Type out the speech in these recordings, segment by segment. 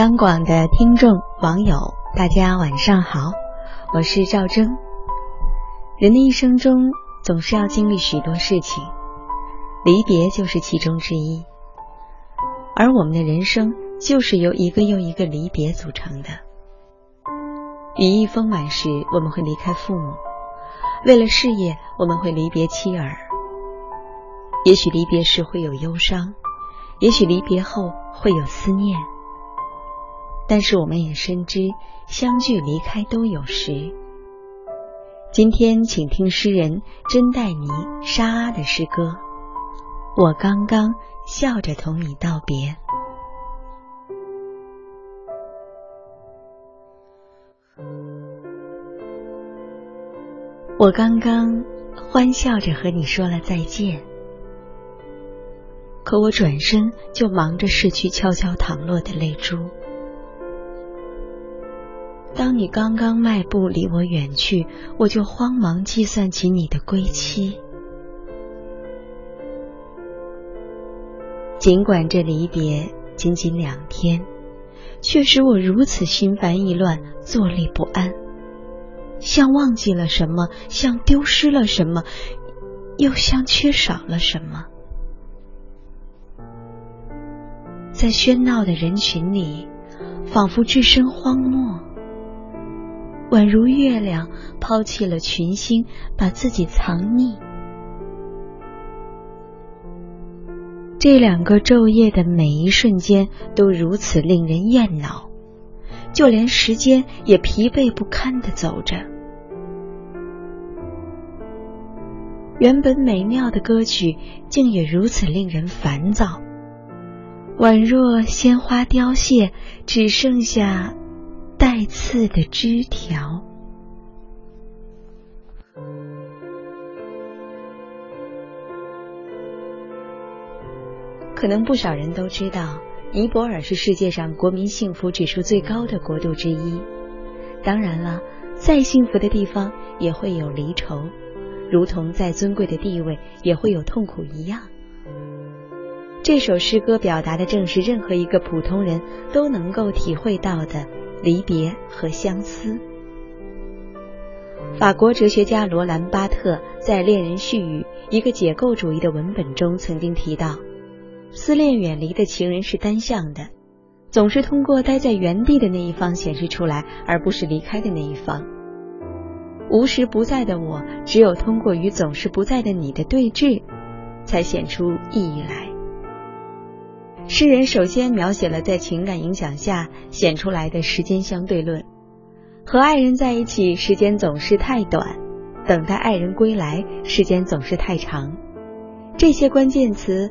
央广的听众网友，大家晚上好，我是赵征。人的一生中总是要经历许多事情，离别就是其中之一。而我们的人生就是由一个又一个离别组成的。羽翼丰满时，我们会离开父母；为了事业，我们会离别妻儿。也许离别时会有忧伤，也许离别后会有思念。但是我们也深知，相聚离开都有时。今天，请听诗人甄黛妮沙阿的诗歌。我刚刚笑着同你道别。我刚刚欢笑着和你说了再见，可我转身就忙着拭去悄悄淌落的泪珠。当你刚刚迈步离我远去，我就慌忙计算起你的归期。尽管这离别仅仅两天，却使我如此心烦意乱、坐立不安，像忘记了什么，像丢失了什么，又像缺少了什么。在喧闹的人群里，仿佛置身荒漠，宛如月亮抛弃了群星，把自己藏匿。这两个昼夜的每一瞬间都如此令人厌恼，就连时间也疲惫不堪的走着。原本美妙的歌曲，竟也如此令人烦躁，宛若鲜花凋谢，只剩下带刺的枝条。可能不少人都知道，尼泊尔是世界上国民幸福指数最高的国度之一。当然了，再幸福的地方也会有离愁，如同再尊贵的地位也会有痛苦一样。这首诗歌表达的正是任何一个普通人都能够体会到的离别和相思。法国哲学家罗兰·巴特在《恋人絮语》一个解构主义的文本中曾经提到。思念远离的情人是单向的，总是通过待在原地的那一方显示出来，而不是离开的那一方。无时不在的我，只有通过与总是不在的你的对峙，才显出意义来。诗人首先描写了在情感影响下显出来的时间相对论：和爱人在一起，时间总是太短；等待爱人归来，时间总是太长。这些关键词。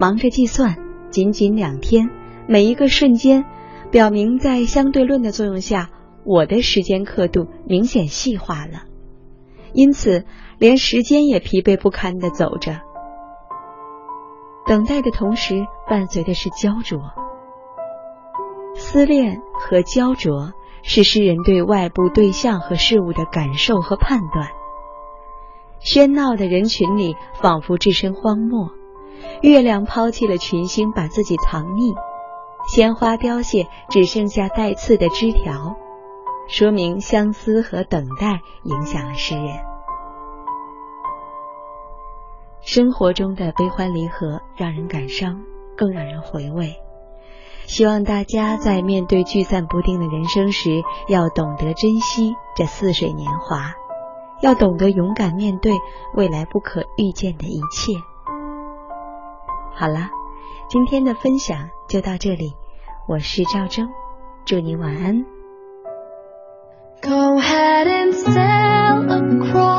忙着计算，仅仅两天，每一个瞬间，表明在相对论的作用下，我的时间刻度明显细化了，因此连时间也疲惫不堪的走着。等待的同时，伴随的是焦灼。思恋和焦灼是诗人对外部对象和事物的感受和判断。喧闹的人群里，仿佛置身荒漠。月亮抛弃了群星，把自己藏匿；鲜花凋谢，只剩下带刺的枝条，说明相思和等待影响了诗人。生活中的悲欢离合让人感伤，更让人回味。希望大家在面对聚散不定的人生时，要懂得珍惜这似水年华，要懂得勇敢面对未来不可预见的一切。好了，今天的分享就到这里。我是赵征，祝你晚安。Go ahead and sail across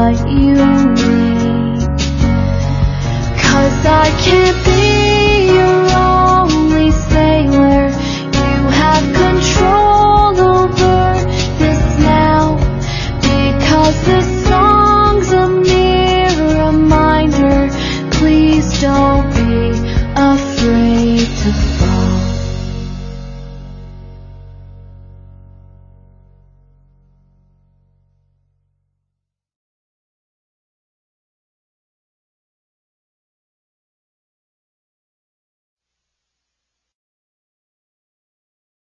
what you need. Cause I can't